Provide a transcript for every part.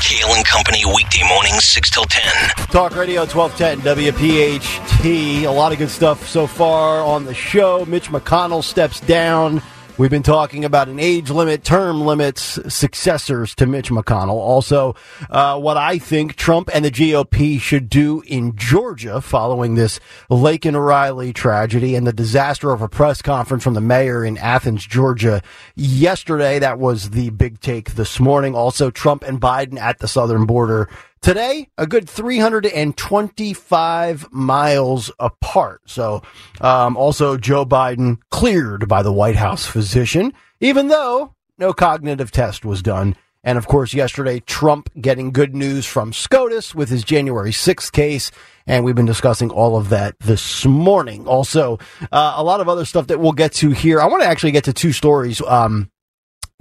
Kale and Company weekday mornings 6 till 10. Talk Radio 1210 WPHT. A lot of good stuff so far on the show. Mitch McConnell steps down. We've been talking about an age limit, term limits, successors to Mitch McConnell. Also, uh, what I think Trump and the GOP should do in Georgia following this Laken Riley tragedy and the disaster of a press conference from the mayor in Athens, Georgia yesterday. That was the big take this morning. Also, Trump and Biden at the southern border Today, a good 325 miles apart. So, um, also Joe Biden cleared by the White House physician, even though no cognitive test was done. And of course, yesterday, Trump getting good news from SCOTUS with his January 6th case. And we've been discussing all of that this morning. Also, uh, a lot of other stuff that we'll get to here. I want to actually get to two stories. Um,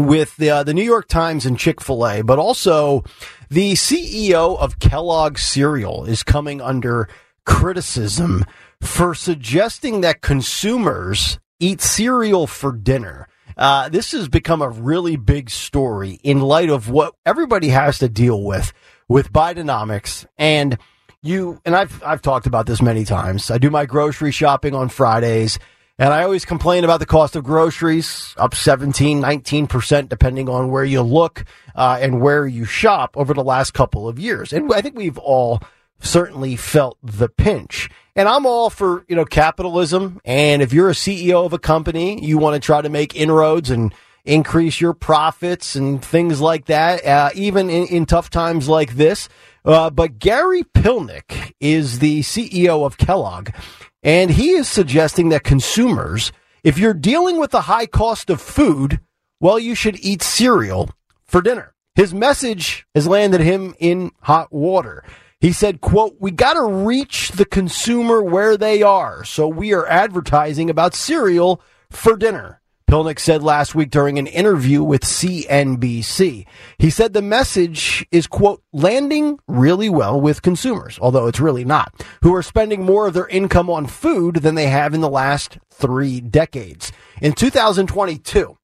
with the, uh, the New York Times and Chick fil A, but also the CEO of Kellogg Cereal is coming under criticism for suggesting that consumers eat cereal for dinner. Uh, this has become a really big story in light of what everybody has to deal with with Bidenomics and you and I've I've talked about this many times. I do my grocery shopping on Fridays and I always complain about the cost of groceries up 17, 19%, depending on where you look uh, and where you shop over the last couple of years. And I think we've all certainly felt the pinch. And I'm all for, you know, capitalism. And if you're a CEO of a company, you want to try to make inroads and increase your profits and things like that, uh, even in, in, tough times like this. Uh, but Gary Pilnick is the CEO of Kellogg. And he is suggesting that consumers, if you're dealing with the high cost of food, well, you should eat cereal for dinner. His message has landed him in hot water. He said, quote, we got to reach the consumer where they are. So we are advertising about cereal for dinner. Pilnick said last week during an interview with CNBC. He said the message is, quote, landing really well with consumers, although it's really not, who are spending more of their income on food than they have in the last three decades. In 2022,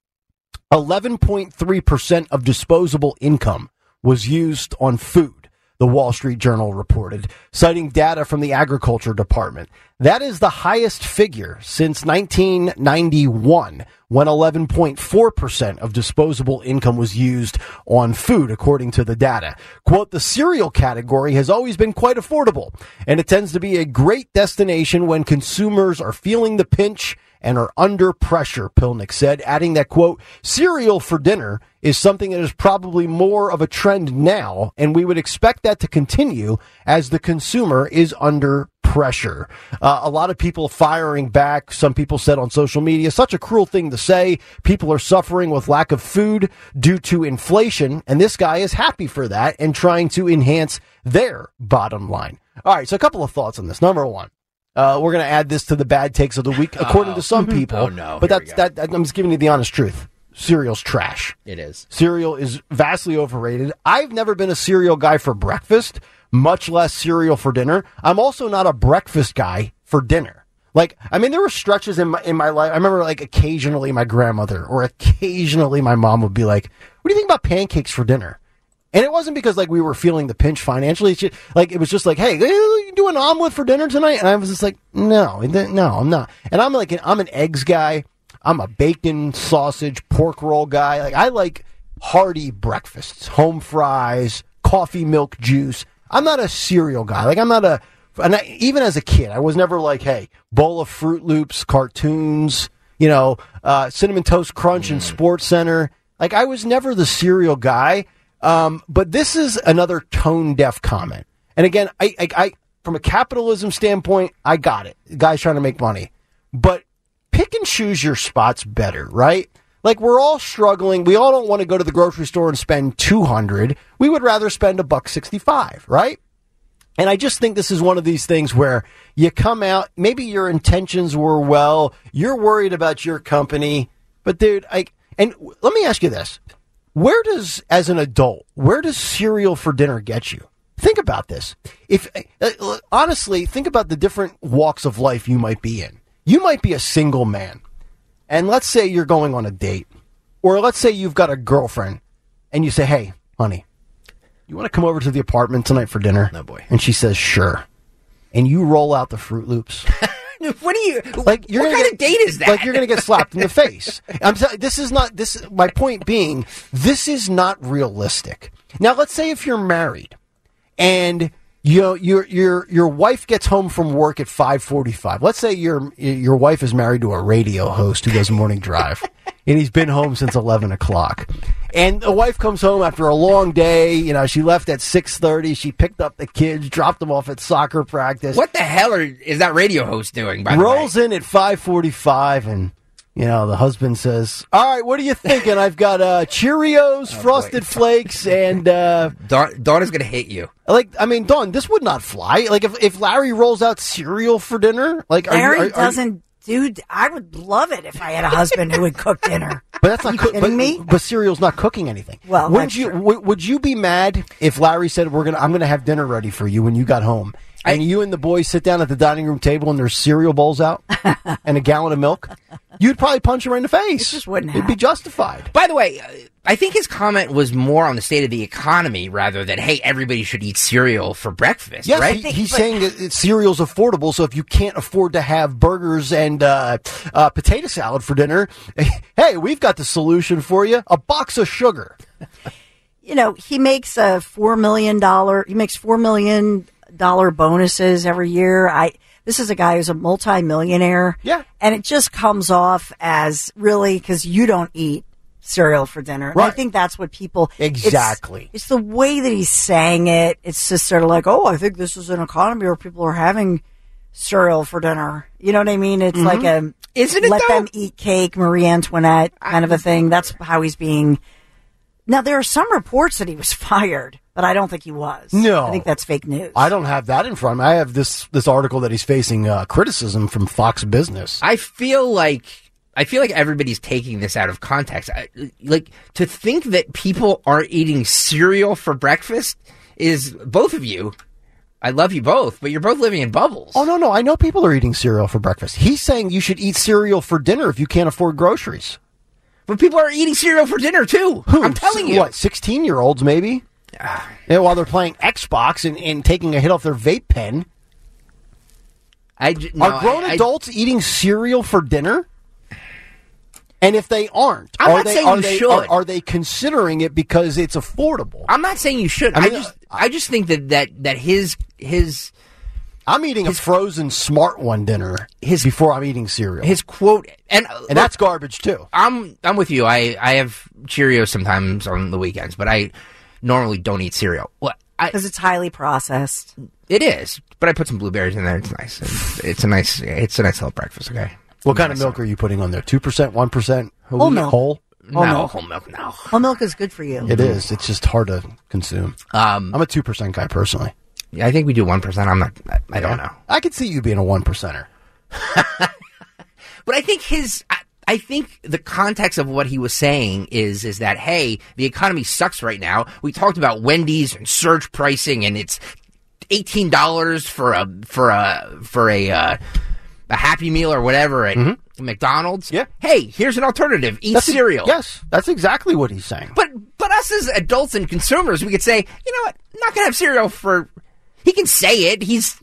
11.3% of disposable income was used on food the Wall Street Journal reported, citing data from the Agriculture Department. That is the highest figure since 1991, when 11.4% of disposable income was used on food, according to the data. Quote, the cereal category has always been quite affordable, and it tends to be a great destination when consumers are feeling the pinch and are under pressure, Pilnick said, adding that, quote, cereal for dinner is something that is probably more of a trend now, and we would expect that to continue as the consumer is under pressure. Uh, a lot of people firing back. Some people said on social media, such a cruel thing to say. People are suffering with lack of food due to inflation, and this guy is happy for that and trying to enhance their bottom line. All right, so a couple of thoughts on this. Number one, uh, we're going to add this to the bad takes of the week, according to some people. oh no! But that's that. I'm just giving you the honest truth. Cereal's trash. It is. Cereal is vastly overrated. I've never been a cereal guy for breakfast, much less cereal for dinner. I'm also not a breakfast guy for dinner. Like, I mean, there were stretches in my in my life. I remember, like, occasionally my grandmother or occasionally my mom would be like, "What do you think about pancakes for dinner?" And it wasn't because like we were feeling the pinch financially. It's just, like it was just like, hey, you do an omelet for dinner tonight? And I was just like, no, no, I'm not. And I'm like, I'm an eggs guy. I'm a bacon, sausage, pork roll guy. Like I like hearty breakfasts, home fries, coffee, milk, juice. I'm not a cereal guy. Like I'm not a. And I, even as a kid, I was never like, hey, bowl of Froot Loops, cartoons, you know, uh, cinnamon toast crunch mm. and Sports Center. Like I was never the cereal guy. Um, but this is another tone deaf comment. And again, I, I, I, from a capitalism standpoint, I got it. The guy's trying to make money, but pick and choose your spots better, right? Like we're all struggling. We all don't want to go to the grocery store and spend 200. We would rather spend a buck 65, right? And I just think this is one of these things where you come out, maybe your intentions were well, you're worried about your company, but dude, I, and let me ask you this. Where does, as an adult, where does cereal for dinner get you? Think about this. If uh, honestly, think about the different walks of life you might be in. You might be a single man, and let's say you're going on a date, or let's say you've got a girlfriend, and you say, "Hey, honey, You want to come over to the apartment tonight for dinner? Oh, boy. And she says, "Sure." And you roll out the Froot Loops. What do you like you're what kind get, of date is that? Like you're going to get slapped in the face. I'm t- this is not this. My point being, this is not realistic. Now, let's say if you're married and you know your your your wife gets home from work at 5:45. Let's say your your wife is married to a radio host who does morning drive, and he's been home since 11 o'clock. And the wife comes home after a long day. You know, she left at 6:30. She picked up the kids, dropped them off at soccer practice what the hell are, is that radio host doing? By the rolls way? in at 5:45 and you know the husband says all right what are you thinking i've got uh, cheerios frosted flakes and uh, Dawn, Dawn is going to hate you. like i mean dawn this would not fly like if, if larry rolls out cereal for dinner like are you- Larry are- are doesn't do. I would love it if I had a husband who would cook dinner. but that's not you cook- kidding but, me? but cereal's not cooking anything Well, wouldn't that's you w- would you be mad if larry said we're gonna i'm gonna have dinner ready for you when you got home and you and the boys sit down at the dining room table and there's cereal bowls out and a gallon of milk you'd probably punch her in the face just wouldn't it'd be justified By the way, uh, I think his comment was more on the state of the economy rather than hey, everybody should eat cereal for breakfast, Yes, right? he, he's saying that cereal's affordable. So if you can't afford to have burgers and uh, uh, potato salad for dinner, hey, we've got the solution for you: a box of sugar. You know, he makes a four million dollar. He makes four million dollar bonuses every year. I. This is a guy who's a multimillionaire. Yeah. and it just comes off as really because you don't eat cereal for dinner. And I think that's what people Exactly. It's, the way that he's saying it. It's just sort of like, oh, I think this is an economy where people are having cereal for dinner. You know what I mean? It's like mm-hmm. a Isn't it, let though? them eat cake, Marie Antoinette kind of a thing. That's how he's being. Now there are some reports that he was fired, but I don't think he was. No. I think that's fake news. I don't have that in front of me. I have this this article that he's facing uh, criticism from Fox Business. I feel like I feel like everybody's taking this out of context. I, like to think that people are eating cereal for breakfast is both of you. I love you both, but you're both living in bubbles. Oh no, no, I know people are eating cereal for breakfast. He's saying you should eat cereal for dinner if you can't afford groceries. But people are eating cereal for dinner too. Who? I'm telling you. What, 16 year olds maybe? Yeah, while they're playing Xbox and, and taking a hit off their vape pen. I no, Are grown I- I- adults eating cereal for dinner? And if they aren't, I'm are not they saying you they should. Are, are they considering it because it's affordable? I'm not saying you should. I, I mean, just uh, I just think that that that his his I'm eating a frozen smart one dinner his- before I'm eating cereal. his quote and and that's garbage too. I'm I'm with you. I I have Cheerios sometimes on the weekends, but I normally don't eat cereal. Well, because it's highly processed. it is, but I put some blueberries in there. It's nice. It's, it's a nice it's a nice little breakfast. Okay. What kind of milk are you putting on there? Two percent, one percent, Whole milk. whole. no milk. whole milk. No. Whole milk is good for you. It is. It's just hard to consume. Um, I'm a two percent guy personally. Yeah, I think we do one percent. I'm not. I, I don't know. I could see you being a one percenter. But I think his. I, I think the context of what he was saying is is that hey, the economy sucks right now. We talked about Wendy's and surge pricing, and it's eighteen dollars for a for a for a uh, a Happy Meal or whatever at McDonald's. Mm-hmm. Yeah. Hey, here's an alternative. Eat That's cereal. yes, that's exactly what he's saying. But but us as adults and consumers, we could say, you know what? I'm not gonna have cereal for. He can say it. He's.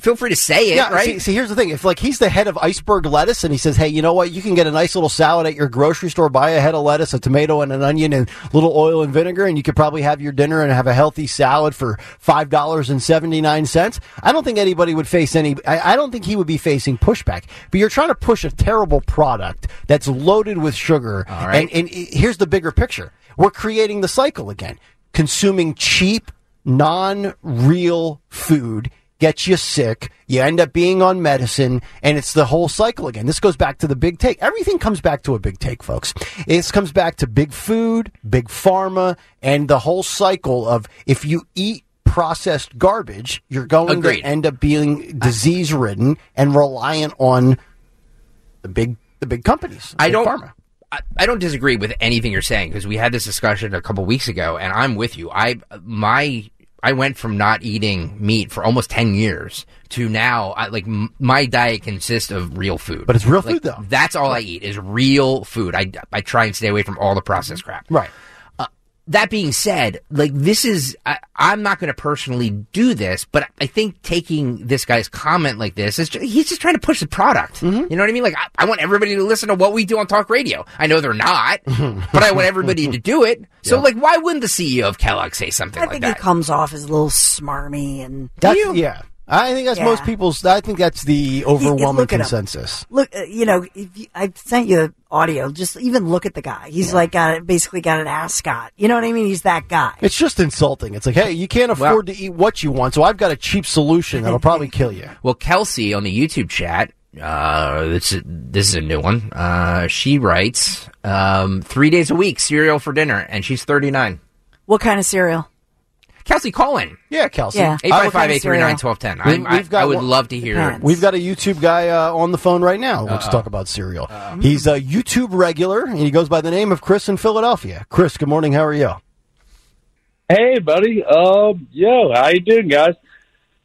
Feel free to say it, Yeah, right? see, see, here's the thing. If like he's the head of iceberg lettuce and he says, "Hey, you know what? You can get a nice little salad at your grocery store. Buy a head of lettuce, a tomato, and an onion, and a little oil and vinegar, and you could probably have your dinner and have a healthy salad for five dollars and seventy nine cents." I don't think anybody would face any. I, I don't think he would be facing pushback. But you're trying to push a terrible product that's loaded with sugar. right. And, and here's the bigger picture: we're creating the cycle again. Consuming cheap, non-real food gets you sick. You end up being on medicine, and it's the whole cycle again. This goes back to the big take. Everything comes back to a big take, folks. This comes back to big food, big pharma, and the whole cycle of if you eat processed garbage, you're going Agreed. to end up being disease ridden and reliant on the big the big companies. I big don't. Pharma. I, I don't disagree with anything you're saying because we had this discussion a couple weeks ago, and I'm with you. I my I went from not eating meat for almost ten years to now. I, like m- my diet consists of real food, But it's real Like, food, though. That's all I eat is real food. I I try and stay away from all the processed crap. Right. That being said, like this is, I, I'm not going to personally do this, but I think taking this guy's comment like this is just, he's just trying to push the product. Mm-hmm. You know what I mean? Like I, I want everybody to listen to what we do on talk radio. I know they're not, but I want everybody to do it. So like, why wouldn't the CEO of Kellogg say something I like think that? he comes off as a little smarmy and That's? Yeah. I think that's Yeah. most people's. I think that's the overwhelming look consensus. look. Uh, you know, if you, I sent you the audio. Just even look at the guy. He's like got basically got an ascot. You know what I mean? He's that guy. It's just insulting. It's like, hey, you can't afford to eat what you want, so I've got a cheap solution that'll probably kill you. Well, Kelsey on the YouTube chat, uh, this is, this is a new one. Uh, she writes, um, three days a week cereal for dinner, and she's 39. What kind of cereal? Kelsey, call in. Yeah, Kelsey. Yeah. I would- 855 839 1210. We- I, we've got I would one- love to hear. Depends. We've got a YouTube guy uh, on the phone right now. Let's talk about cereal. He's a YouTube regular, and he goes by the name of Chris in Philadelphia. Chris, good morning. How are you? Hey, buddy. Um, yo, how you doing, guys?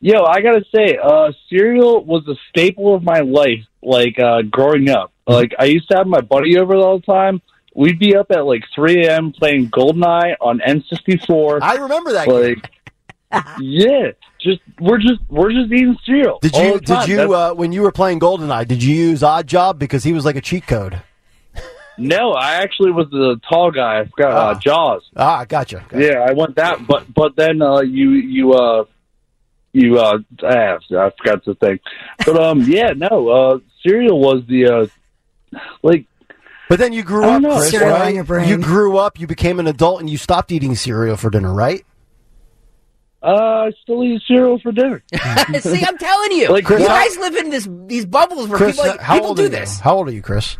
Yo, I gotta say, uh, cereal was a staple of my life, like uh, growing up. Like I used to have my buddy over all the time. We'd be up at like 3 a.m. playing Goldeneye on N64. I remember that. game. like, yeah, just we're just we're just eating cereal. Did you did you uh, when you were playing Goldeneye? Did you use Odd Job because he was like a cheat code? no, I actually was the tall guy. I forgot uh, Ah. Jaws. Ah, gotcha. gotcha. Yeah, I went that, but but then uh, you you uh you uh ah, I forgot the thing, but um yeah no uh cereal was the uh like But then you grew up, know. Chris, Cereal right? on your brain. You grew up, you became an adult, and you stopped eating cereal for dinner, right? uh I still eat cereal for dinner. See, I'm telling you, Like, you Chris, guys live in this these bubbles where Chris, people, how people old do are you? this. How old are you, Chris?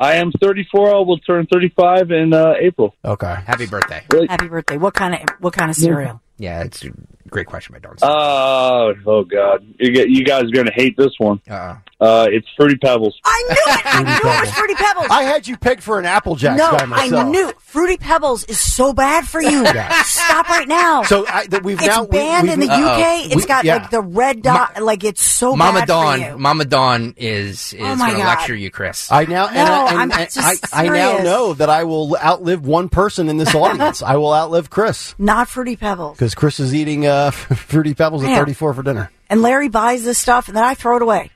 I am 34. I will turn 35 in uh, April. Okay. Happy birthday. Happy birthday. What kind of what kind of cereal? Yeah, it's a great question, my dog. Uh, oh God, you get you guys are gonna hate this one. Uh, Uh, it's Fruity Pebbles. I knew it. I knew it was Fruity Pebbles. I had you pegged for an Apple Jacks no, guy I myself. knew Fruity Pebbles is so bad for you. Stop right now. So I, that we've it's now we- banned we've- in the Uh-oh. UK. It's We- got yeah. like the red dot. like it's so Mama bad for you. Dawn, Mama Dawn is is Oh going to God. lecture you, Chris. I now and, No, I, and, I'm and just I, I now know that I will outlive one person in this audience. I will outlive Chris Not Fruity Pebbles. Because Chris is eating uh, fruity pebbles at 34 for dinner. And Larry buys this stuff, and then I throw it away.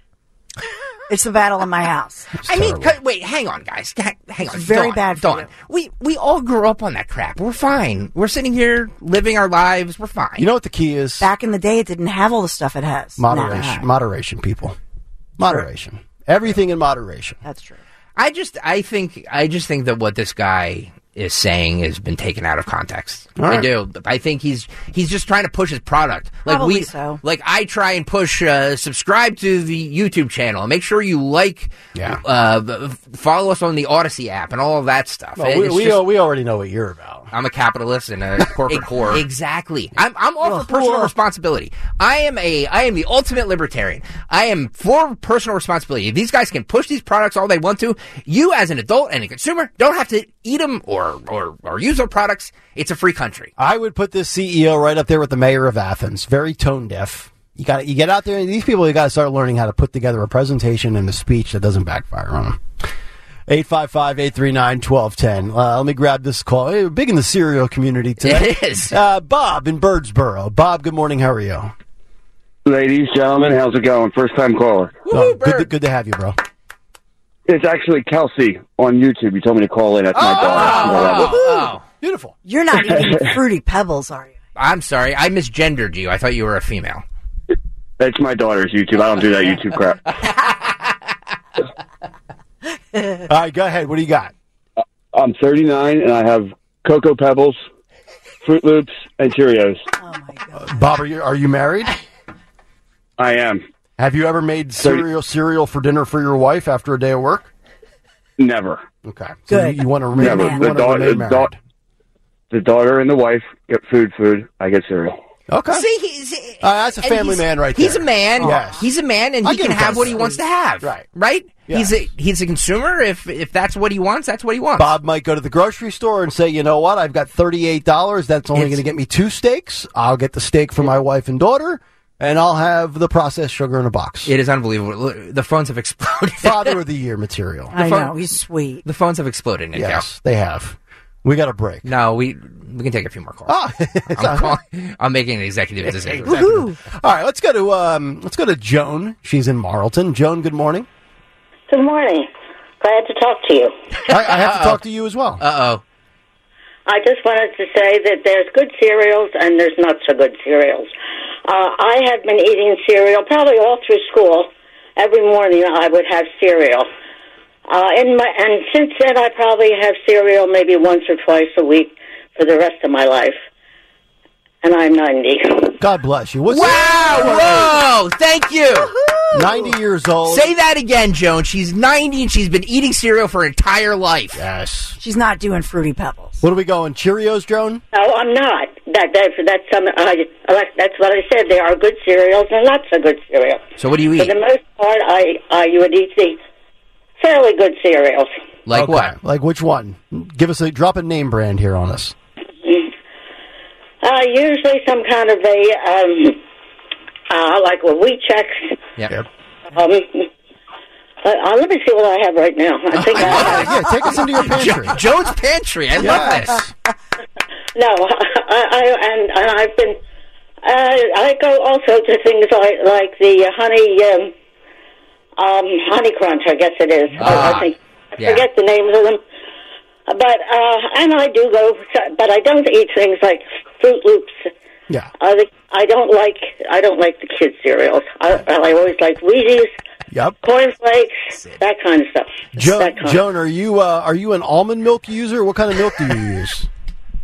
it's the battle in my house. I mean, terrible. c- wait, hang on, guys. Hang on. It's very Dawn, bad for Dawn. you. We we all grew up on that crap. We're fine. We're sitting here living our lives. We're fine. You know what the key is? Back in the day, it didn't have all the stuff it has. Moderation. Nah, Moderation, people. Moderation. Everything in moderation. that's true. I just I think I just think that what this guy is saying has been taken out of context. I do. I think he's he's just trying to push his product. Like Probably we so. like I try and push uh, subscribe to the YouTube channel and make sure you like Yeah. uh, follow us on the Odyssey app and all of that stuff. Well, we, we, just- we already know what you're about. I'm a capitalist and a corporate whore. Exactly. I'm, I'm all for personal whore. responsibility. I am a I am the ultimate libertarian. I am for personal responsibility. These guys can push these products all they want to, you as an adult and a consumer don't have to eat them or or, or use their products. It's a free country. I would put this CEO right up there with the mayor of Athens. Very tone deaf. You got you get out there. And these people, you got to start learning how to put together a presentation and a speech that doesn't backfire on them. 855-839-1210. Uh, let me grab this call. Hey, big in the cereal community today. It is. Uh, Bob in Birdsboro. Bob, good morning. How are you? Ladies, gentlemen, how's it going? First time caller. Oh, good, to, Bird. good to have you, bro. It's actually Kelsey on YouTube. You told me to call in. That's my daughter. Oh, oh. Beautiful. You're not eating Fruity Pebbles, are you? I'm sorry. I misgendered you. I thought you were a female. That's my daughter's YouTube. I don't do that YouTube crap. All right, go ahead. What do you got? Uh, I'm 39 and I have Cocoa Pebbles, Froot Loops, and Cheerios. Oh my god. Uh, Bob, are you, are you married? I am. Have you ever made cereal cereal for dinner for your wife after a day of work? Never. Okay. So Good. you, you want to remain, Never. you The want to daughter- remain the married. daugh- The daughter and the wife get food, food. I get cereal. Okay. See, he's, Uh, that's a family man right there. He's a man. Yes. He's a man, and I he can have what he wants to have. Right. Right. Yeah. He's a he's a consumer. If if that's what he wants, that's what he wants. Bob might go to the grocery store and say, you know what, I've got $38. That's only going to get me two steaks. I'll get the steak for my wife and daughter, and I'll have the processed sugar in a box. It is unbelievable. The phones have exploded. Father of the year material. I phone- know he's sweet. the phones have exploded, Nick. Yes, they have. We got a break. No, we we can take a few more calls. Oh, I'm, calling, I'm making an executive decision. Woohoo. all right. Let's go to um, let's go to Joan. She's in Marlton. Joan, good morning. Good morning. Glad to talk to you. I, I have to talk to you as well. Uh oh. I just wanted to say that there's good cereals and there's not so good cereals. Uh, I have been eating cereal probably all through school. Every morning I would have cereal. Uh, in my, and since then I probably have cereal maybe once or twice a week for the rest of my life. And I'm 90. God bless you. What's Wow! Whoa! Thank you. 90 years old. Say that again, Joan. She's 90 and she's been eating cereal for her entire life. yes. She's not doing fruity pebbles. What are we going? Cheerios, Joan? No, I'm not. That, that, that's, some, I, that's what I said. There are good cereals and not so good cereals. So what do you eat? For the most part, I, I would eat the fairly good cereals. Like Okay. what? Like which one? Give us a drop a name brand here on us. Uh, usually some kind of a, um, uh, like a wheat check. Yep. Um, uh, uh, let me see what I have right now. I think I have, Yeah, take us into your pantry. Jo- Joan's pantry. I love Yes. this. no, I, I, and, and I've been, uh, I go also to things like, like the honey, um, um, honey crunch, I guess it is. I, Ah, I think, I yeah. forget the names of them. But, uh, and I do go, but I don't eat things like Froot Loops. Yeah. Uh, the, I don't like I don't like the kids cereals. I, I always like Wheaties, Yep. cornflakes, that kind of stuff. Joan, kind. Joan, are you uh, are you an almond milk user? What kind of milk do you use?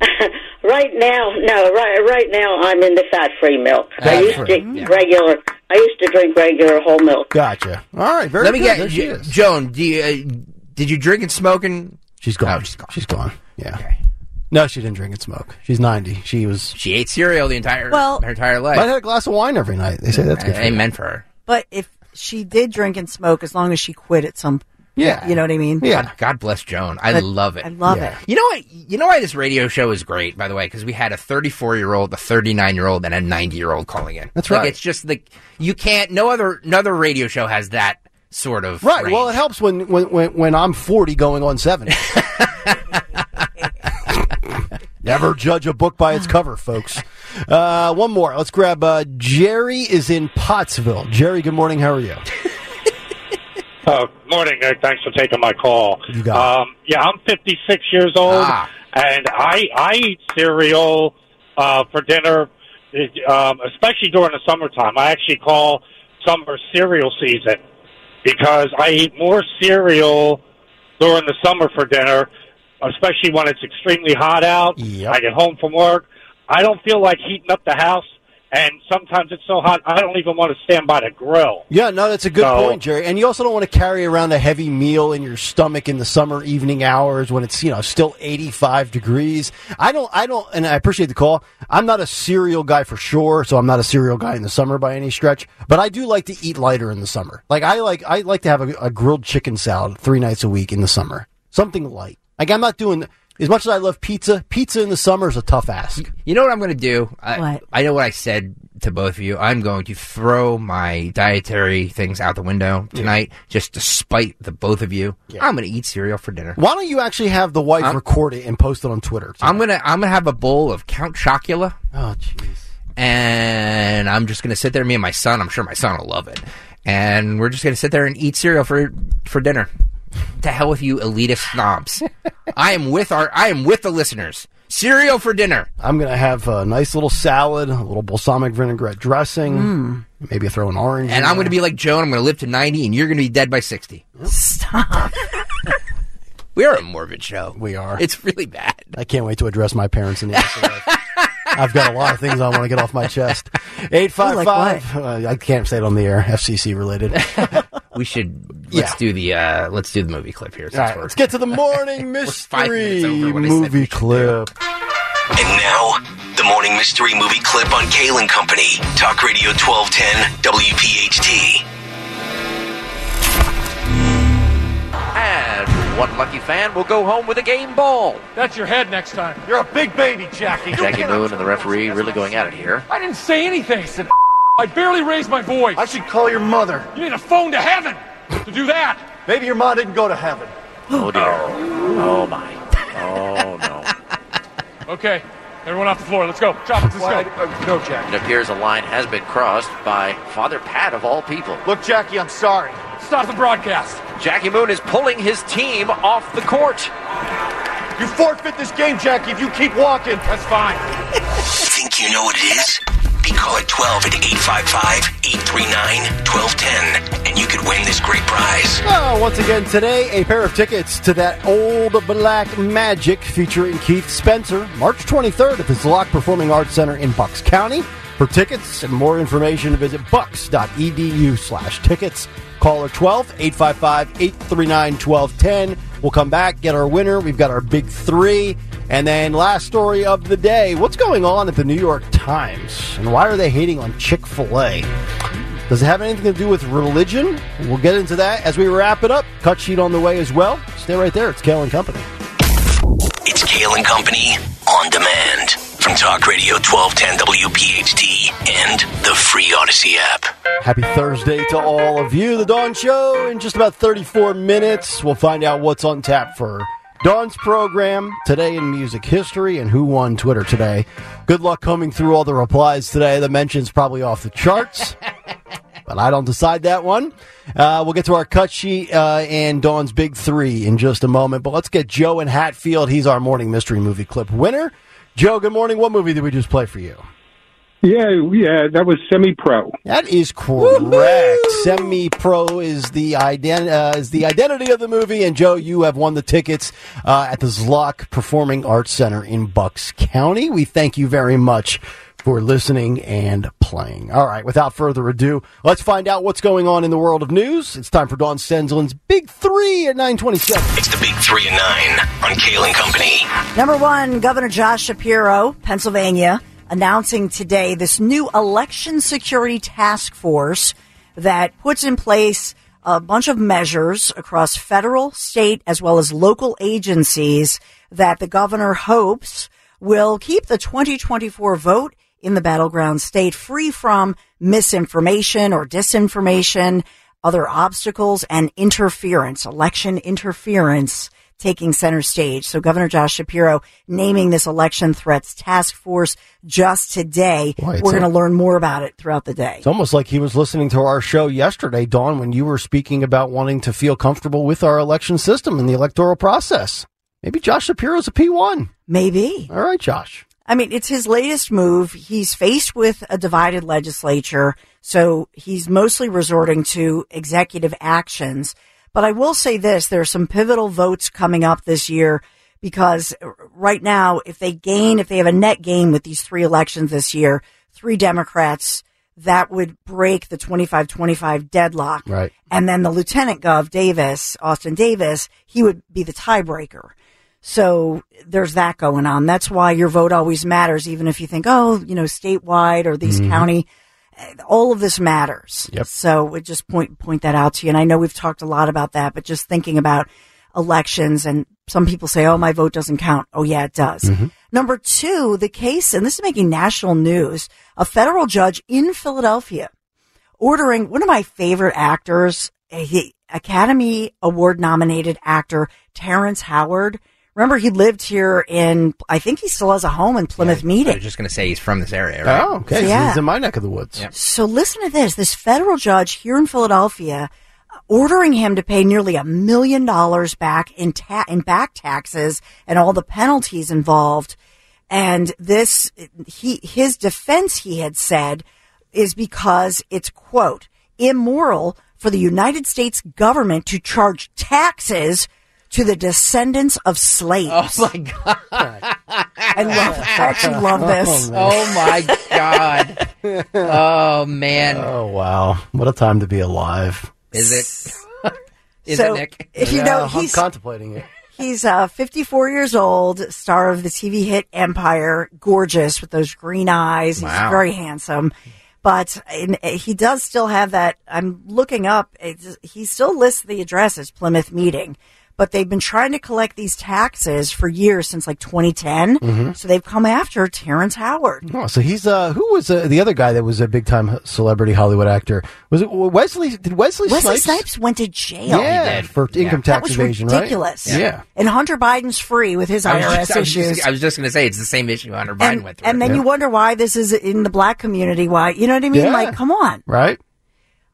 right now, no, right right now I'm in the fat-free milk. I used Fat-free, to yeah. regular. I used to drink regular whole milk. Gotcha. All right, very Let me good. get There she is. Joan. Do you, uh, did you drink and smoke and She's gone. Oh, she's gone. She's gone. Yeah. Okay. No, she didn't drink and smoke. She's ninety. She was. she ate cereal the entire Well- her entire life? I had a glass of wine every night. They say that's good. For you. Amen for her. But if she did drink and smoke, as long as she quit at some, Yeah. you know what I mean? Yeah. God bless Joan. I But love it. I love Yeah. it. You know what? You know why this radio show is great, by the way, because we had a 34 year old, a 39 year old, and a 90 year old calling in. That's Like, right. It's just like you can't. No other, no other radio show has that sort of Right. range. Well, it helps when, when when when I'm 40 going on 70. Never judge a book by its cover, folks. Uh, one more. Let's grab uh, Jerry is in Pottsville. Jerry, good morning. How are you? Uh, morning. Uh, thanks for taking my call. You got um, yeah, I'm 56 years old, Ah. and I I eat cereal uh, for dinner, um, especially during the summertime. I actually call summer cereal season because I eat more cereal during the summer for dinner, especially when it's extremely hot out. Yep. I get home from work. I don't feel like heating up the house, and sometimes it's so hot I don't even want to stand by the grill. Yeah, no, that's a good So- point, Jerry. And you also don't want to carry around a heavy meal in your stomach in the summer evening hours when it's you know still 85 degrees. I don't, I don't, and I appreciate the call. I'm not a cereal guy for sure, so I'm not a cereal guy in the summer by any stretch. But I do like to eat lighter in the summer. Like I like, I like to have a, a grilled chicken salad three nights a week in the summer, something light. Like I'm not doing as much as I love pizza. Pizza in the summer is a tough ask. You know what I'm going to do? I, What? I know what I said to both of you. I'm going to throw my dietary things out the window tonight, just to spite the both of you. I'm going to eat cereal for dinner. Why don't you actually have the wife record it and post it on Twitter? I'm gonna I'm gonna have a bowl of Count Chocula. oh, jeez. and I'm just gonna sit there. Me and my son. I'm sure my son will love it. And we're just gonna sit there and eat cereal for for dinner. To hell with you, elitist snobs. I am with our. I am with the listeners. Cereal for dinner. I'm gonna have a nice little salad, a little balsamic vinaigrette dressing, maybe throw an orange. And in I'm there. going to be like Joan. I'm going to live to 90, and you're going to be dead by 60. Stop. We are a morbid show. We are. It's really bad. I can't wait to address my parents in the afterlife. I've got a lot of things I want to get off my chest. Eight five five. uh, I can't say it on the air. FCC related. We should. Let's Yeah. do the. uh Let's do the movie clip here. since All right, let's get to the morning mystery minutes over what I said we movie clip. And now, the morning mystery movie clip on Kale and Company. Talk Radio 1210 WPHT. And one lucky fan will go home with a game ball. That's your head next time. You're a big baby, Jackie. Jackie Moon and the referee really going at it here. I didn't say anything. I barely raised my voice. I should call your mother. You need a phone to heaven to do that. Maybe your mom didn't go to heaven. Oh dear. Oh my. Oh no. Okay, everyone off the floor. Let's go. Chop, let's Why, go. uh, no, Jackie. It appears a line has been crossed by Father Pat of all people. Look, Jackie, I'm sorry. Stop the broadcast. Jackie Moon is pulling his team off the court. You forfeit this game, Jackie, if you keep walking. That's fine. Think you know what it is? Call at 12 at 855-839-1210 and you could win this great prize. Oh, once again today, a pair of tickets to that old black magic featuring Keith Spencer, March 23rd at the Zlock Performing Arts Center in Bucks County. For tickets and more information, visit bucks.edu slash tickets. Caller 12 855 839 1210. We'll come back, get our winner. We've got our big three. And then last story of the day. What's going on at the New York Times? And why are they hating on Chick fil A? Does it have anything to do with religion? We'll get into that as we wrap it up. Cut sheet on the way as well. Stay right there. It's Kale and Company. It's Kale and Company on demand from Talk Radio 1210 WPHT and the free Odyssey app. Happy Thursday to all of you. The Dawn Show in just about 34 minutes. We'll find out what's on tap for Dawn's program today in music history and who won Twitter today. Good luck coming through all the replies today. The mention's probably off the charts. but I don't decide that one. Uh, we'll get to our cut sheet uh, and Dawn's big three in just a moment. But let's get Joe in Hatfield. He's our morning mystery movie clip winner. Joe, good morning. What movie did we just play for you? Yeah, yeah, that was semi-pro. That is correct. Semi Pro is the ident- uh, is the identity of the movie, and Joe, you have won the tickets uh, at the Zlock Performing Arts Center in Bucks County. We thank you very much for listening and playing. All right, without further ado, let's find out what's going on in the world of news. It's time for Dawn Stensland's Big Three at nine twenty-seven. It's the big three and nine on Kale and Company. Number one, Governor Josh Shapiro, Pennsylvania, announcing today this new election security task force that puts in place a bunch of measures across federal, state, as well as local agencies that the governor hopes will keep the 2024 vote in the battleground state free from misinformation or disinformation, other obstacles, and interference, election interference taking center stage. So Governor Josh Shapiro naming this election threats task force just today. Boy, We're going to learn more about it throughout the day. It's almost like he was listening to our show yesterday, Dawn, when you were speaking about wanting to feel comfortable with our election system and the electoral process. Maybe Josh Shapiro's a P1. Maybe. All right, Josh. I mean, it's his latest move. He's faced with a divided legislature, so he's mostly resorting to executive actions. But I will say this, there are some pivotal votes coming up this year because right now, if they gain, if they have a net gain with these three elections this year, three Democrats, that would break the 25-25 deadlock. Right. And then the Lieutenant Gov Davis, Austin Davis, he would be the tiebreaker. So there's that going on. That's why your vote always matters, even if you think, oh, you know, statewide or these Mhm. county, all of this matters. Yep. So we just point point that out to you. And I know we've talked a lot about that, but just thinking about elections and some people say, oh, my vote doesn't count. Oh, yeah, it does. Mm-hmm. Number two, the case, and this is making national news, a federal judge in Philadelphia ordering one of my favorite actors, a Academy Award nominated actor, Terrence Howard. Remember, he lived here in, I think he still has a home in Plymouth I Meeting. was just going to say he's from this area, right? Oh, okay. So Yeah. he's in my neck of the woods. So listen to this. This federal judge here in Philadelphia uh, ordering him to pay nearly a million dollars back in ta- in back taxes and all the penalties involved. And this, he, his defense, he had said, is because it's quote, immoral for the United States government to charge taxes to the descendants of slaves. Oh my god! I love, I actually love this. Oh my god! Oh man! Oh, wow. What a time to be alive. Is it? Is So, it Nick? if you Yeah, know, I'm he's contemplating it. He's uh, 54 years old, star of the TV hit Empire, gorgeous with those green eyes. He's Wow. very handsome. But in, he does still have that. I'm looking up. It's, he still lists the address as Plymouth Meeting, but they've been trying to collect these taxes for years since like 2010. Mhm. So they've come after Terrence Howard. Oh, so he's uh, who was uh, the other guy that was a big time celebrity Hollywood actor? Was it Wesley? Did Wesley, Wesley Snipes? Snipes went to jail. Yeah, for income that tax was evasion, ridiculous. right? Yeah. And Hunter Biden's free with his I was IRS just, I was issues. I was just going to say it's the same issue Hunter Biden and, went through. and then you wonder why this is in the black community. Why you know what I mean? Yeah. Like, come on. Right.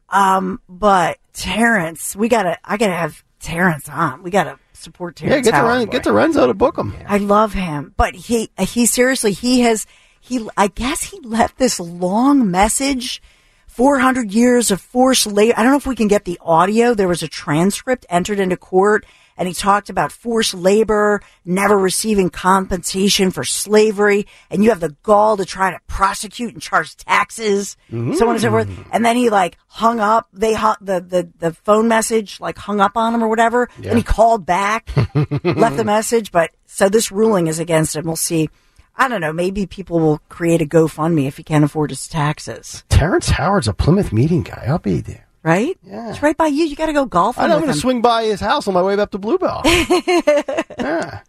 Um, but Terrence, we gotta, I gotta have Terrence on. We gotta support Terrence. Yeah, get to Howard. Ren, get to Renzo to book him. I love him, but he, he seriously, he has, he, I guess he left this long message. 400 years of forced labor. I don't know if we can get the audio. There was a transcript entered into court and he talked about forced labor, never receiving compensation for slavery. And you have the gall to try to prosecute and charge taxes, so on and so forth. Mm. And then he like hung up. They hung, the, the, the phone message like hung up on him or whatever. Yeah. And he called back, left the message. But so this ruling is against him. We'll see. I don't know. Maybe people will create a GoFundMe if he can't afford his taxes. Terrence Howard's a Plymouth meeting guy. I'll be there. Right? Yeah. It's right by you. You got to go golfing. I'm going to swing by his house on my way up to Blue Bell.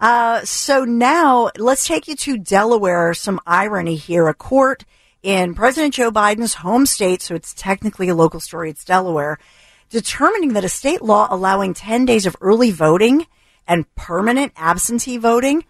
Uh, so now let's take you to Delaware. Some irony here. A court in President Joe Biden's home state, so it's technically a local story, it's Delaware, determining that a state law allowing 10 days of early voting and permanent absentee voting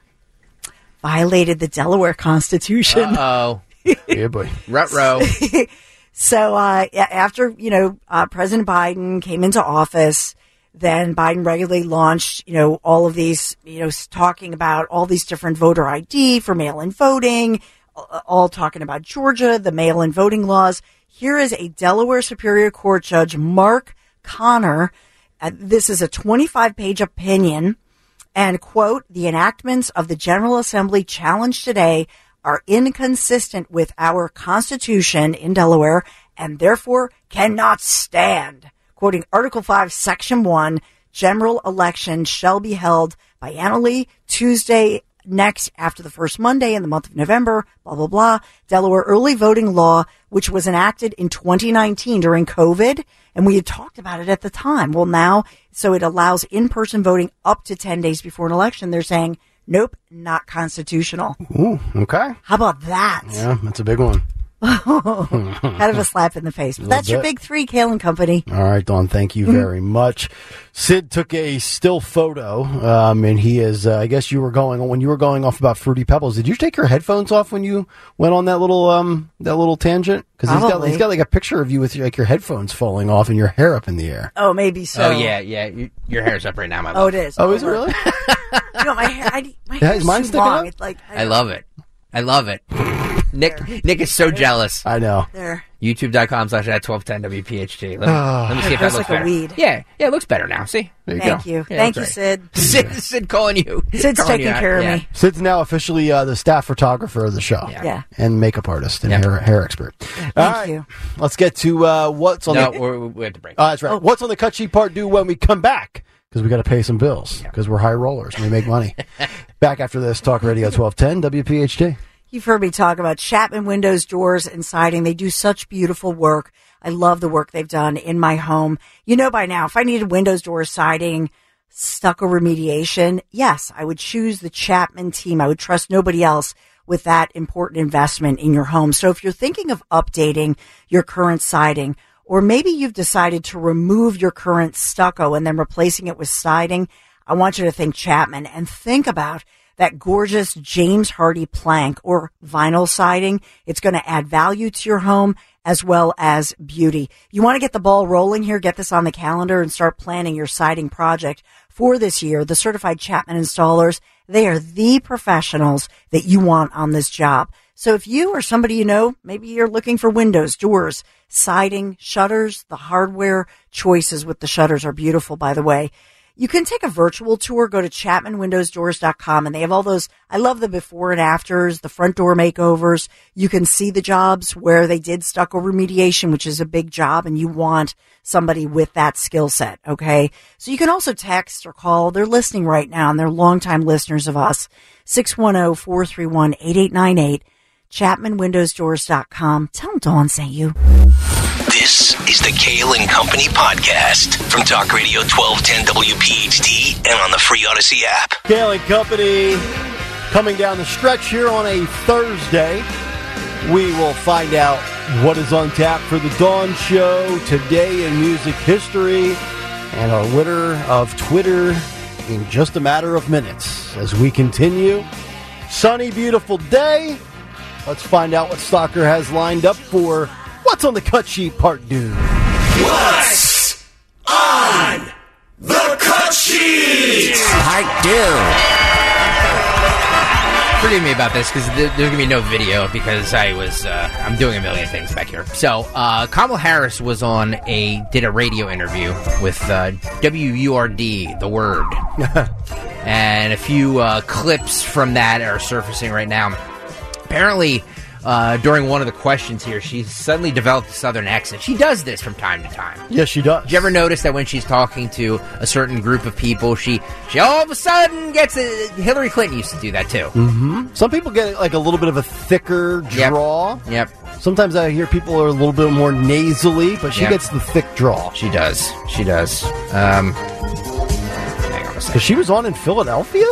violated the Delaware Constitution. Oh, yeah, boy. Rut-row. So uh, after you know uh, President Biden came into office, then Biden regularly launched you know all of these you know talking about all these different voter ID for mail-in voting, all talking about Georgia, the mail-in voting laws. Here is a Delaware Superior Court Judge Mark Conner. Uh, this is a 25-page opinion and quote the enactments of the general assembly challenged today are inconsistent with our constitution in delaware and therefore cannot stand. Quoting article 5 section 1 general election shall be held biannually tuesday next after the first monday in the month of november blah blah blah. Delaware early voting law which was enacted in 2019 during covid and we had talked about it at the time. Well now so it allows in-person voting up to 10 days before an election they're saying nope not constitutional Ooh, okay. how about that Yeah, that's a big one. kind of a slap in the face but Little that's your big three kale and company All right, Dawn. Thank you Mm-hmm. very much. Sid took a still photo, um, and he is. Uh, I guess you were going when you were going off about fruity pebbles. Did you take your headphones off when you went on that little um that little tangent? Because he's got he's got like a picture of you with like your headphones falling off and your hair up in the air. oh maybe so oh yeah, yeah. You, your hair's up right now, my love. oh it is Oh, is it really? you know my hair I, my Yeah, hair is is too long up? it's like I love it. I love it. Nick Nick is so jealous. I know. there YouTube.com slash at 1210 WPHT. Let me, let me see if It that looks looks like a weed. Yeah, yeah, it looks better now. See? There you thank go. you Yeah, thank you that's sid Sid, Sid calling you. sid's Calling taking you out. care of Yeah. me Sid's now officially uh, the staff photographer of the show. Yeah. yeah And makeup artist and Yeah. hair, hair expert. thank All right, you let's get to uh, what's on No, the. we're, we have to break. Oh, that's right. What's on the cut sheet part Deux when we come back? Because we got to pay some bills because we're high rollers and we make money. back after this, Talk Radio 1210 WPHT. You've heard me talk about Chapman Windows, Doors, and Siding. They do such beautiful work. I love the work they've done in my home. You know by now, if I needed windows, doors, siding, stucco remediation, yes, I would choose the Chapman team. I would trust nobody else with that important investment in your home. So if you're thinking of updating your current siding, or maybe you've decided to remove your current stucco and then replacing it with siding, I want you to think Chapman and think about that gorgeous James Hardie plank or vinyl siding. It's going to add value to your home as well as beauty. You want to get the ball rolling here, get this on the calendar and start planning your siding project for this year. The certified Chapman installers, they are the professionals that you want on this job. So if you or somebody you know, maybe you're looking for windows, doors, siding, shutters, the hardware choices with the shutters are beautiful, by the way. You can take a virtual tour, go to chapmanwindowsdoors.com and they have all those. I love the before and afters, the front door makeovers. You can see the jobs where they did stucco remediation, which is a big job and you want somebody with that skill set. Okay. So you can also text or call. They're listening right now and they're longtime listeners of us. 610-431-8898. ChapmanWindowsDoors.com. Tell them Dawn sent you. This is the Kale and Company podcast from Talk Radio 1210 WPHT and on the free Odyssey app. Kale and Company coming down the stretch here on a Thursday. We will find out what is on tap for the Dawn Show today in music history and our winner of Twitter in just a matter of minutes as we continue. Sunny, beautiful day. Let's find out what Stalker has lined up for What's on the Cut Sheet Part 2. What's on the cut sheet? Part two. Forgive me about this because there's gonna be no video because I was uh, I'm doing a million things back here. So uh, Kamala Harris was on a did a radio interview with uh, WURD, the Word, and a few uh, clips from that are surfacing right now. Apparently, uh, during one of the questions here, she suddenly developed a southern accent. She does this from time to time. Yes, she does. Did you ever notice that when she's talking to a certain group of people, she she all of a sudden gets a Hillary Clinton used to do that too. hmm Some people get like a little bit of a thicker draw. Yep. Sometimes I hear people are a little bit more nasally, but she Yep. gets the thick draw. She does. She does. Um, hang on a second. Because she was on in Philadelphia?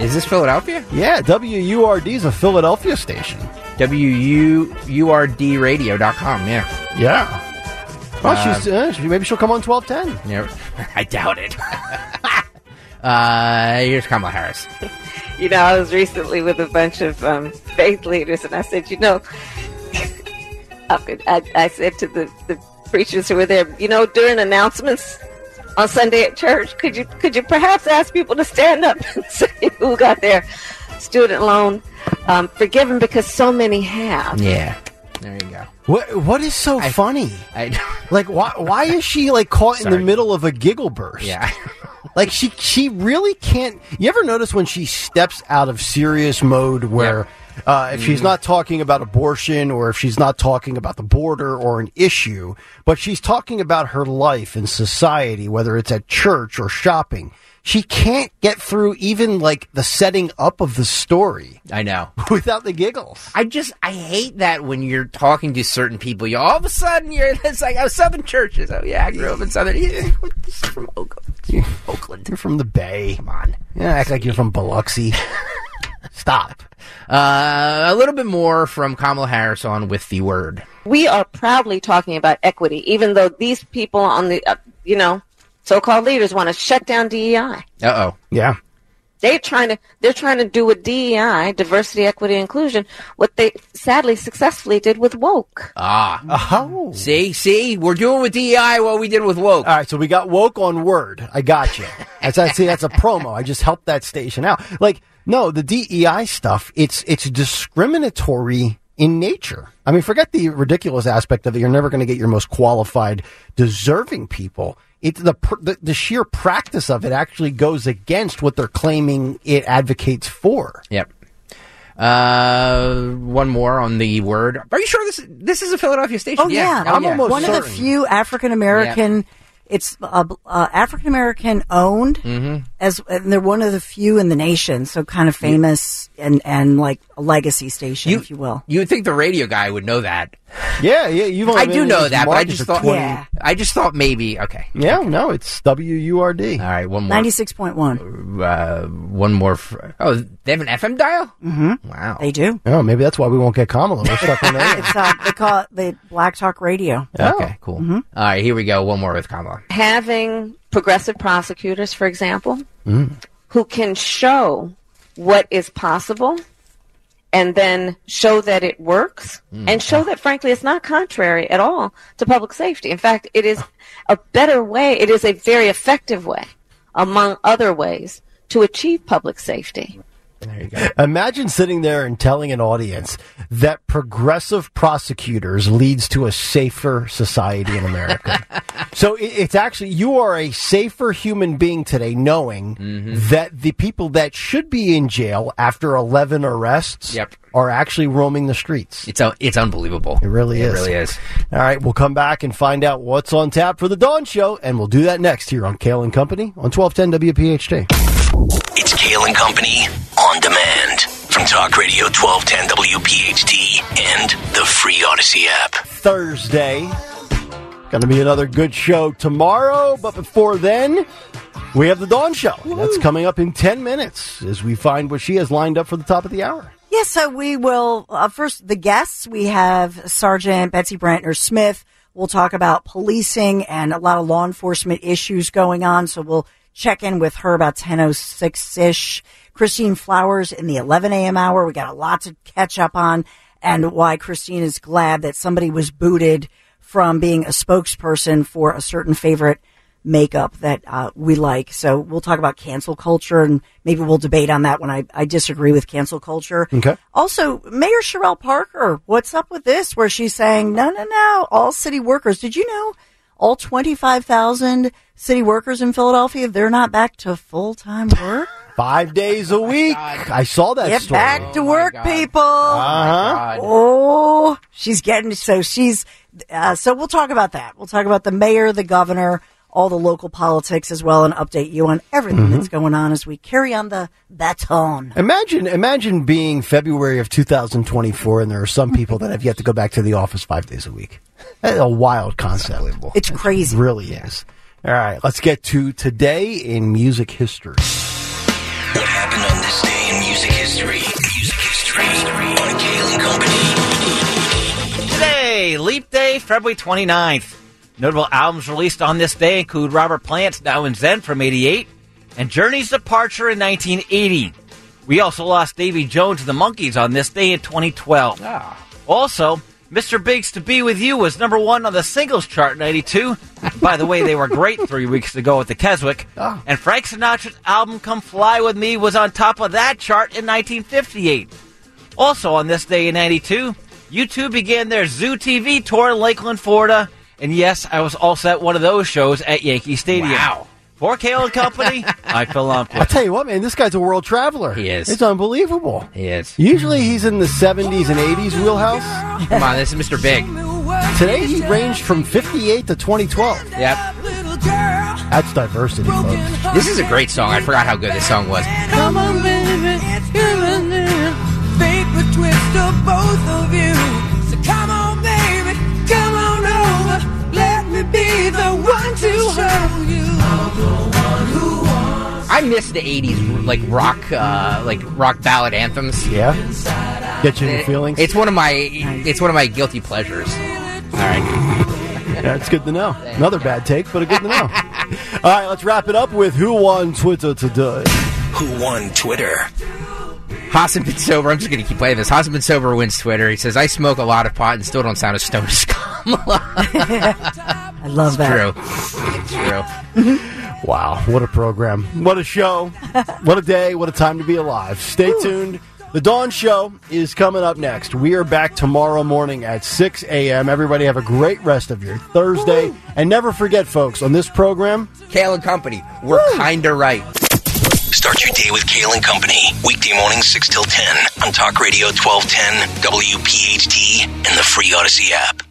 Is this Philadelphia? Yeah, WURD is a Philadelphia station. WURDradio.com, yeah. Yeah. Well, Uh, she's, uh, she- maybe she'll come on 1210. Yeah, I doubt it. uh, here's Kamala Harris. You know, I was recently with a bunch of um, faith leaders, and I said, you know, I, I, I said to the, the preachers who were there, you know, during announcements on Sunday at church, could you could you perhaps ask people to stand up and say who got their student loan um, forgiven because so many have. Yeah. There you go. What What is so funny? I, like, why Why is she like caught in the middle of a giggle burst? Yeah. like she she really can't. You ever notice when she steps out of serious mode where? Uh, if she's Mhm. not talking about abortion or if she's not talking about the border or an issue, but she's talking about her life in society, whether it's at church or shopping, she can't get through even like the setting up of the story I know. without the giggles. I just I hate that when you're talking to certain people, you all of a sudden you're it's like oh Southern churches. Oh yeah, I grew up in Southern. Yeah, from Oakland. Oakland. You're from the Bay. Come on. Yeah, act like you're from Biloxi. Stop. Uh, a little bit more from Kamala Harris on with the word. We are proudly talking about equity, even though these people on the, uh, you know, so-called leaders want to shut down DEI. Uh oh. Yeah. They're trying to they're trying to do with DEI, diversity, equity, inclusion, what they sadly successfully did with woke. Ah. Oh. See, see, we're doing with DEI what we did with woke. All right, so we got woke on word. I got you. That's I see. That's a promo. I just helped that station out. Like, no, the DEI stuff. It's it's discriminatory in nature. I mean, forget the ridiculous aspect of it. You're never going to get your most qualified, deserving people. It's the, the the sheer practice of it actually goes against what they're claiming it advocates for. Yep. Uh, one more on the word. Are you sure this this is a Philadelphia station? Oh yeah, Oh, yeah. one of the few African American. It's uh, uh, African American owned, Mhm. as and they're one of the few in the nation. So kind of famous and and like a legacy station, if you will. You would think the radio guy would know that. Yeah, yeah. You've only I been do know that, but I just thought. 20 Yeah. I just thought maybe. Okay. Yeah, no, it's WURD. All right, one more. Ninety six point one. Uh, one more. For, oh, they have an FM dial. Mm-hmm. Wow. They do. Oh, maybe that's why we won't get Kamala. We're stuck on that. It's uh, they call it the Black Talk Radio. Okay, cool. Mm-hmm. All right, here we go. One more with Kamala. Having progressive prosecutors, for example, Mm. who can show what is possible and then show that it works Mm. and show that frankly it's not contrary at all to public safety. In fact, it is a better way, it is a very effective way among other ways to achieve public safety. Imagine sitting there and telling an audience that progressive prosecutors leads to a safer society in America. so it, it's actually, you are a safer human being today knowing mm-hmm. that the people that should be in jail after 11 arrests Yep. are actually roaming the streets. It's it's unbelievable. It really It is. really is. All right, we'll come back and find out what's on tap for the Dawn Show, and we'll do that next here on Kale and Company on 1210 WPHT. It's Kale and Company on demand from from Talk Radio 1210 WPHT and the free Audacy app. Thursday. Going to be another good show tomorrow, but before then, we have the Dawn Show. That's coming up in 10 minutes as we find what she has lined up for the top of the hour. Yes, so we will, uh, first, the guests. We have Sergeant Betsy Brantner Smith. We'll talk about policing and a lot of law enforcement issues going on. So we'll check in with her about 10.06 ish. Christine Flowers in the 11 a.m. hour. We got a lot to catch up on and why Christine is glad that somebody was booted from being a spokesperson for a certain favorite makeup that uh, we like. So we'll talk about cancel culture and maybe we'll debate on that when I, I disagree with cancel culture. Okay. Also, Mayor Cherelle Parker, what's up with this? Where she's saying, no, no, no, all city workers. Did you know all 25,000 city workers in Philadelphia, they're not back to full time work? Five days a week. I saw that Get story. back to work, people. Uh-huh. Oh, she's getting so she's uh, so we'll talk about that. We'll talk about the mayor, the governor, all the local politics as well, and update you on everything Mhm. that's going on as we carry on the baton. Imagine, imagine being February of 2024, and there are some people that have yet to go back to the office five days a week. That's a wild concept. It's crazy. It really is. All right, let's get to today in music history. What happened on this day in music history? Music history on Kale and Company. Today, Leap Day, February 29th. Notable albums released on this day include Robert Plant's Now and Zen from 88 and Journey's Departure in 1980. We also lost Davy Jones and the Monkees on this day in 2012. Ah. Also, Mr. Big's to Be With You was number one on the singles chart in 92. By the way, they were great three weeks ago at the Keswick. Ah. And Frank Sinatra's album Come Fly With Me was on top of that chart in 1958. Also on this day in 92, U2 began their Zoo TV tour in Lakeland, Florida. And yes, I was also at one of those shows at Yankee Stadium. Wow. For Kale and Company, I Phil I'll tell you what, man, this guy's a world traveler. He is. It's unbelievable. He is. Usually he's in the 70s and 80s wheelhouse. Come on, this is Mr. Big. Today he ranged from 58 to 2012. Yep. That's diversity, folks. This is a great song. I forgot how good this song was. Come on, baby, you're a little favorite twist of both of you. I miss the '80s like rock, uh, like rock ballad anthems. Yeah, get you in the feelings. It's one of my, it's one of my guilty pleasures. All right. that's good to know. Another bad take, but a good to know. All right, let's wrap it up with who won Twitter today. Who won Twitter? Hassan been sober. I'm just going to keep playing this. Hassan been sober wins Twitter. He says, "I smoke a lot of pot and still don't sound as stoned as Kamala." I love that. True. True. Wow, what a program. What a show. what a day. What a time to be alive. Stay tuned. The Dawn Show is coming up next. We are back tomorrow morning at 6 a.m. Everybody have a great rest of your Thursday. And never forget, folks, on this program, Kale and Company, we're kinda right. Start your day with Kale and Company. Weekday mornings 6 till 10 on Talk Radio 1210, WPHT, and the free Audacy app.